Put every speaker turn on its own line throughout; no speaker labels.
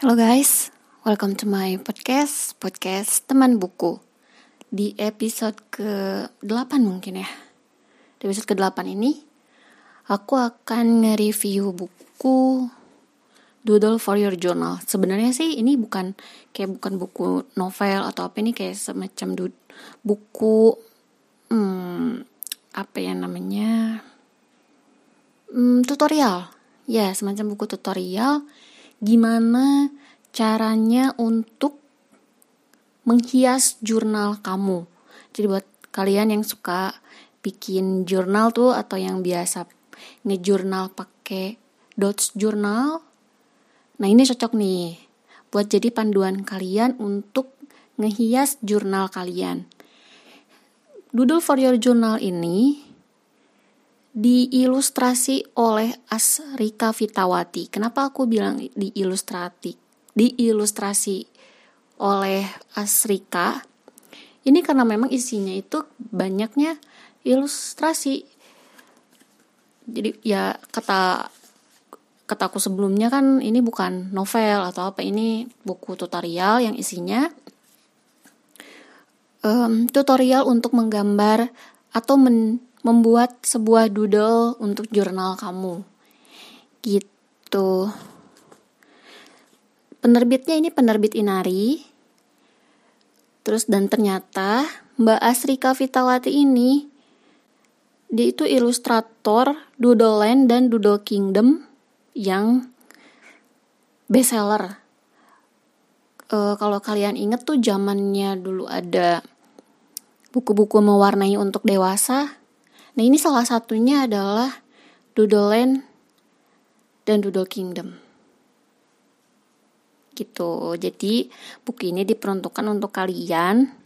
Halo guys, welcome to my podcast, podcast teman buku. Di episode ke-8 mungkin ya. Di episode ke-8 ini, aku akan nge-review buku Doodle for Your Journal. Sebenarnya sih ini bukan kayak bukan buku novel atau apa ini kayak semacam du- buku hmm, apa ya namanya hmm, tutorial. Ya, semacam buku tutorial gimana caranya untuk menghias jurnal kamu. Jadi buat kalian yang suka bikin jurnal tuh atau yang biasa ngejurnal pakai dots jurnal, nah ini cocok nih buat jadi panduan kalian untuk ngehias jurnal kalian. Doodle for your journal ini diilustrasi oleh Asrika Fitawati. Kenapa aku bilang diilustrasi? Diilustrasi oleh Asrika. Ini karena memang isinya itu banyaknya ilustrasi. Jadi ya kata kataku sebelumnya kan ini bukan novel atau apa ini buku tutorial yang isinya um, tutorial untuk menggambar atau men membuat sebuah doodle untuk jurnal kamu. Gitu. Penerbitnya ini penerbit Inari. Terus dan ternyata Mbak Asrika Vitawati ini dia itu ilustrator Doodle Land dan Doodle Kingdom yang bestseller. Uh, kalau kalian inget tuh zamannya dulu ada buku-buku mewarnai untuk dewasa Nah ini salah satunya adalah Doodle Land dan Doodle Kingdom. Gitu. Jadi buku ini diperuntukkan untuk kalian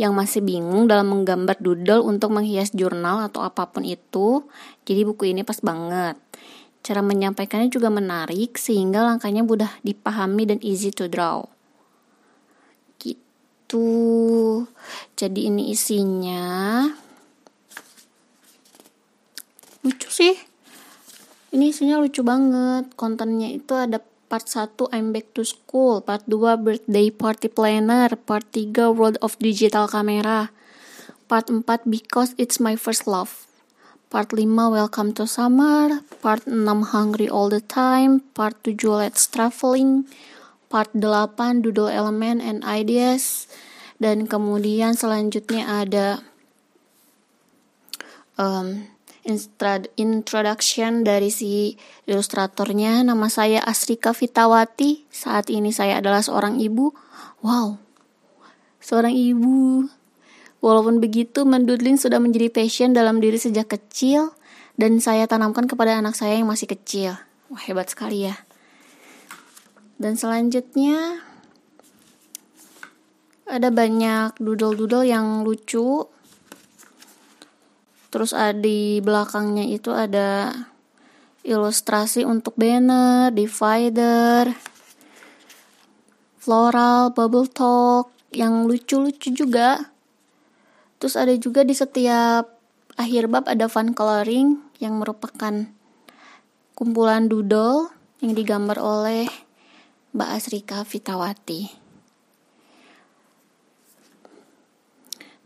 yang masih bingung dalam menggambar doodle untuk menghias jurnal atau apa pun itu. Jadi buku ini pas banget. Cara menyampaikannya juga menarik sehingga langkahnya mudah dipahami dan easy to draw. Gitu. Jadi ini isinya lucu sih. Ini isinya lucu banget. Kontennya itu ada part 1 I'm back to school. Part 2 birthday party planner. Part 3 world of digital camera. Part 4 because it's my first love. Part 5 welcome to summer. Part 6 hungry all the time. Part 7 let's traveling. Part 8 doodle element and ideas. Dan kemudian selanjutnya ada um, introduction dari si ilustratornya. Nama saya Asrika Fitawati. Saat ini saya adalah seorang ibu. Wow, seorang ibu. Walaupun begitu, mendudling sudah menjadi passion dalam diri sejak kecil dan saya tanamkan kepada anak saya yang masih kecil. Wah, hebat sekali ya. Dan selanjutnya ada banyak doodle-doodle yang lucu Terus ada di belakangnya itu ada ilustrasi untuk banner, divider, floral, bubble talk yang lucu-lucu juga. Terus ada juga di setiap akhir bab ada fun coloring yang merupakan kumpulan doodle yang digambar oleh Mbak Asrika Fitawati.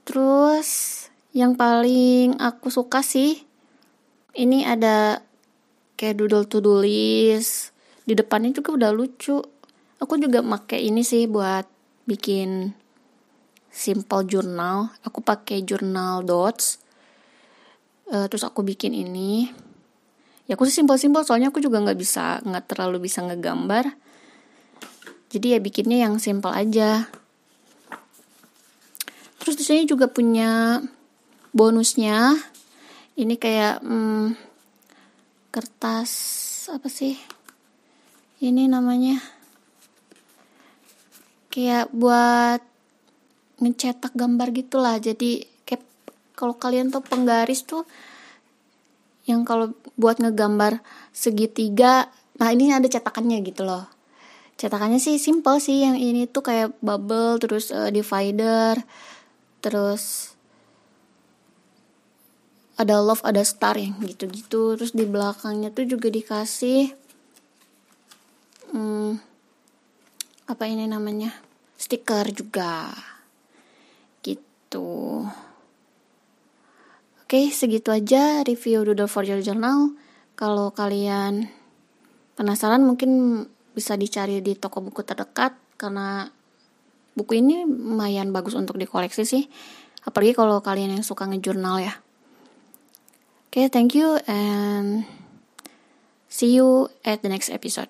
Terus yang paling aku suka sih ini ada kayak doodle to do list. Di depannya juga udah lucu. Aku juga pakai ini sih buat bikin simple journal aku pakai journal dots. Uh, terus aku bikin ini. Ya aku sih simple-simple soalnya aku juga nggak bisa nggak terlalu bisa ngegambar. Jadi ya bikinnya yang simple aja. Terus di sini juga punya bonusnya. Ini kayak hmm, kertas apa sih? Ini namanya. Kayak buat ngecetak gambar gitulah. Jadi kayak kalau kalian tuh penggaris tuh yang kalau buat ngegambar segitiga nah ini ada cetakannya gitu loh. Cetakannya sih simple sih yang ini tuh kayak bubble terus uh, divider terus ada love ada star yang gitu-gitu. Terus di belakangnya tuh juga dikasih hmm, apa ini namanya? Stiker juga. Gitu. Oke segitu aja review Doodle for Your Journal. Kalau kalian penasaran mungkin bisa dicari di toko buku terdekat karena buku ini lumayan bagus untuk dikoleksi sih. Apalagi kalau kalian yang suka ngejurnal ya okay, thank you and see you at the next episode